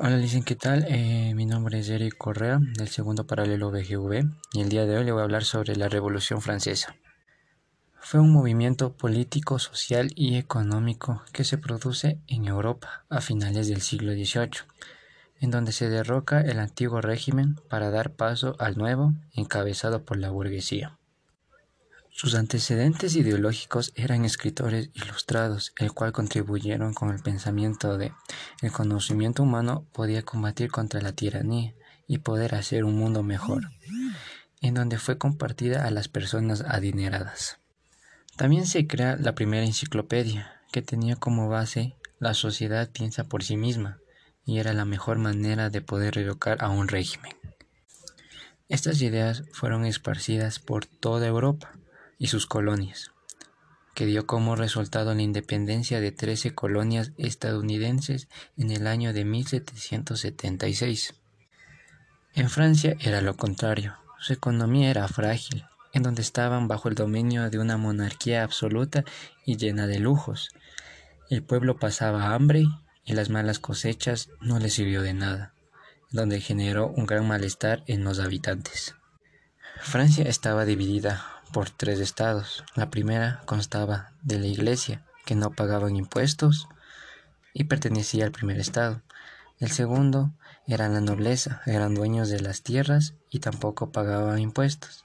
Hola, dicen ¿qué tal? Eh, mi nombre es Eric Correa, del segundo paralelo BGV, y el día de hoy le voy a hablar sobre la Revolución Francesa. Fue un movimiento político, social y económico que se produce en Europa a finales del siglo XVIII, en donde se derroca el antiguo régimen para dar paso al nuevo, encabezado por la burguesía. Sus antecedentes ideológicos eran escritores ilustrados, el cual contribuyeron con el pensamiento de el conocimiento humano podía combatir contra la tiranía y poder hacer un mundo mejor, en donde fue compartida a las personas adineradas. También se crea la primera enciclopedia, que tenía como base la sociedad piensa por sí misma, y era la mejor manera de poder educar a un régimen. Estas ideas fueron esparcidas por toda Europa, y sus colonias, que dio como resultado la independencia de 13 colonias estadounidenses en el año de 1776. En Francia era lo contrario, su economía era frágil, en donde estaban bajo el dominio de una monarquía absoluta y llena de lujos. El pueblo pasaba hambre y las malas cosechas no le sirvió de nada, donde generó un gran malestar en los habitantes. Francia estaba dividida por tres estados. La primera constaba de la iglesia, que no pagaban impuestos y pertenecía al primer estado. El segundo era la nobleza, eran dueños de las tierras y tampoco pagaban impuestos.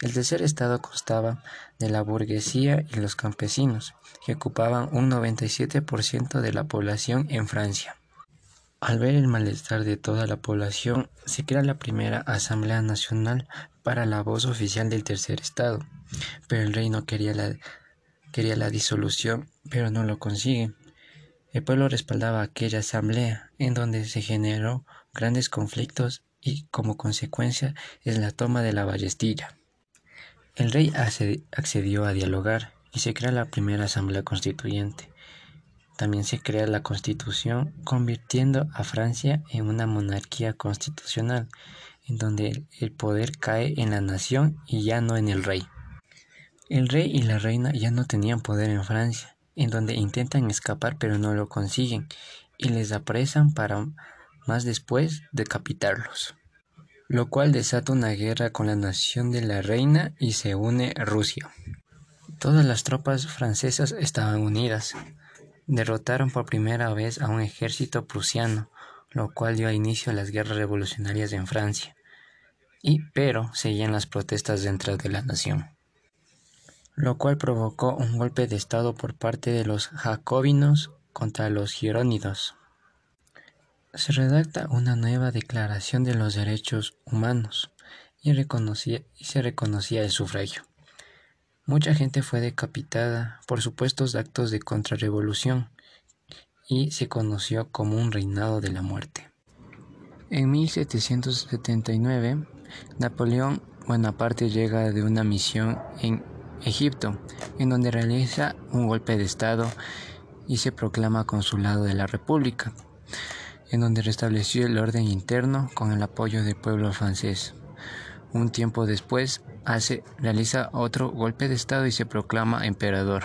El tercer estado constaba de la burguesía y los campesinos, que ocupaban un 97% de la población en Francia. Al ver el malestar de toda la población, se crea la primera Asamblea Nacional para la voz oficial del tercer estado, pero el rey no quería la, quería la disolución, pero no lo consigue. El pueblo respaldaba aquella asamblea, en donde se generó grandes conflictos y como consecuencia es la toma de la Ballestilla. El rey accedió a dialogar y se crea la primera asamblea constituyente. También se crea la constitución, convirtiendo a Francia en una monarquía constitucional en donde el poder cae en la nación y ya no en el rey. El rey y la reina ya no tenían poder en Francia, en donde intentan escapar pero no lo consiguen y les apresan para más después decapitarlos, lo cual desata una guerra con la nación de la reina y se une Rusia. Todas las tropas francesas estaban unidas. Derrotaron por primera vez a un ejército prusiano, lo cual dio inicio a las guerras revolucionarias en Francia, y pero seguían las protestas dentro de la nación, lo cual provocó un golpe de Estado por parte de los jacobinos contra los girónidos. Se redacta una nueva declaración de los derechos humanos y, y se reconocía el sufragio. Mucha gente fue decapitada por supuestos actos de contrarrevolución, y se conoció como un reinado de la muerte. En 1779, Napoleón Bonaparte llega de una misión en Egipto, en donde realiza un golpe de Estado y se proclama consulado de la República, en donde restableció el orden interno con el apoyo del pueblo francés. Un tiempo después hace, realiza otro golpe de Estado y se proclama emperador.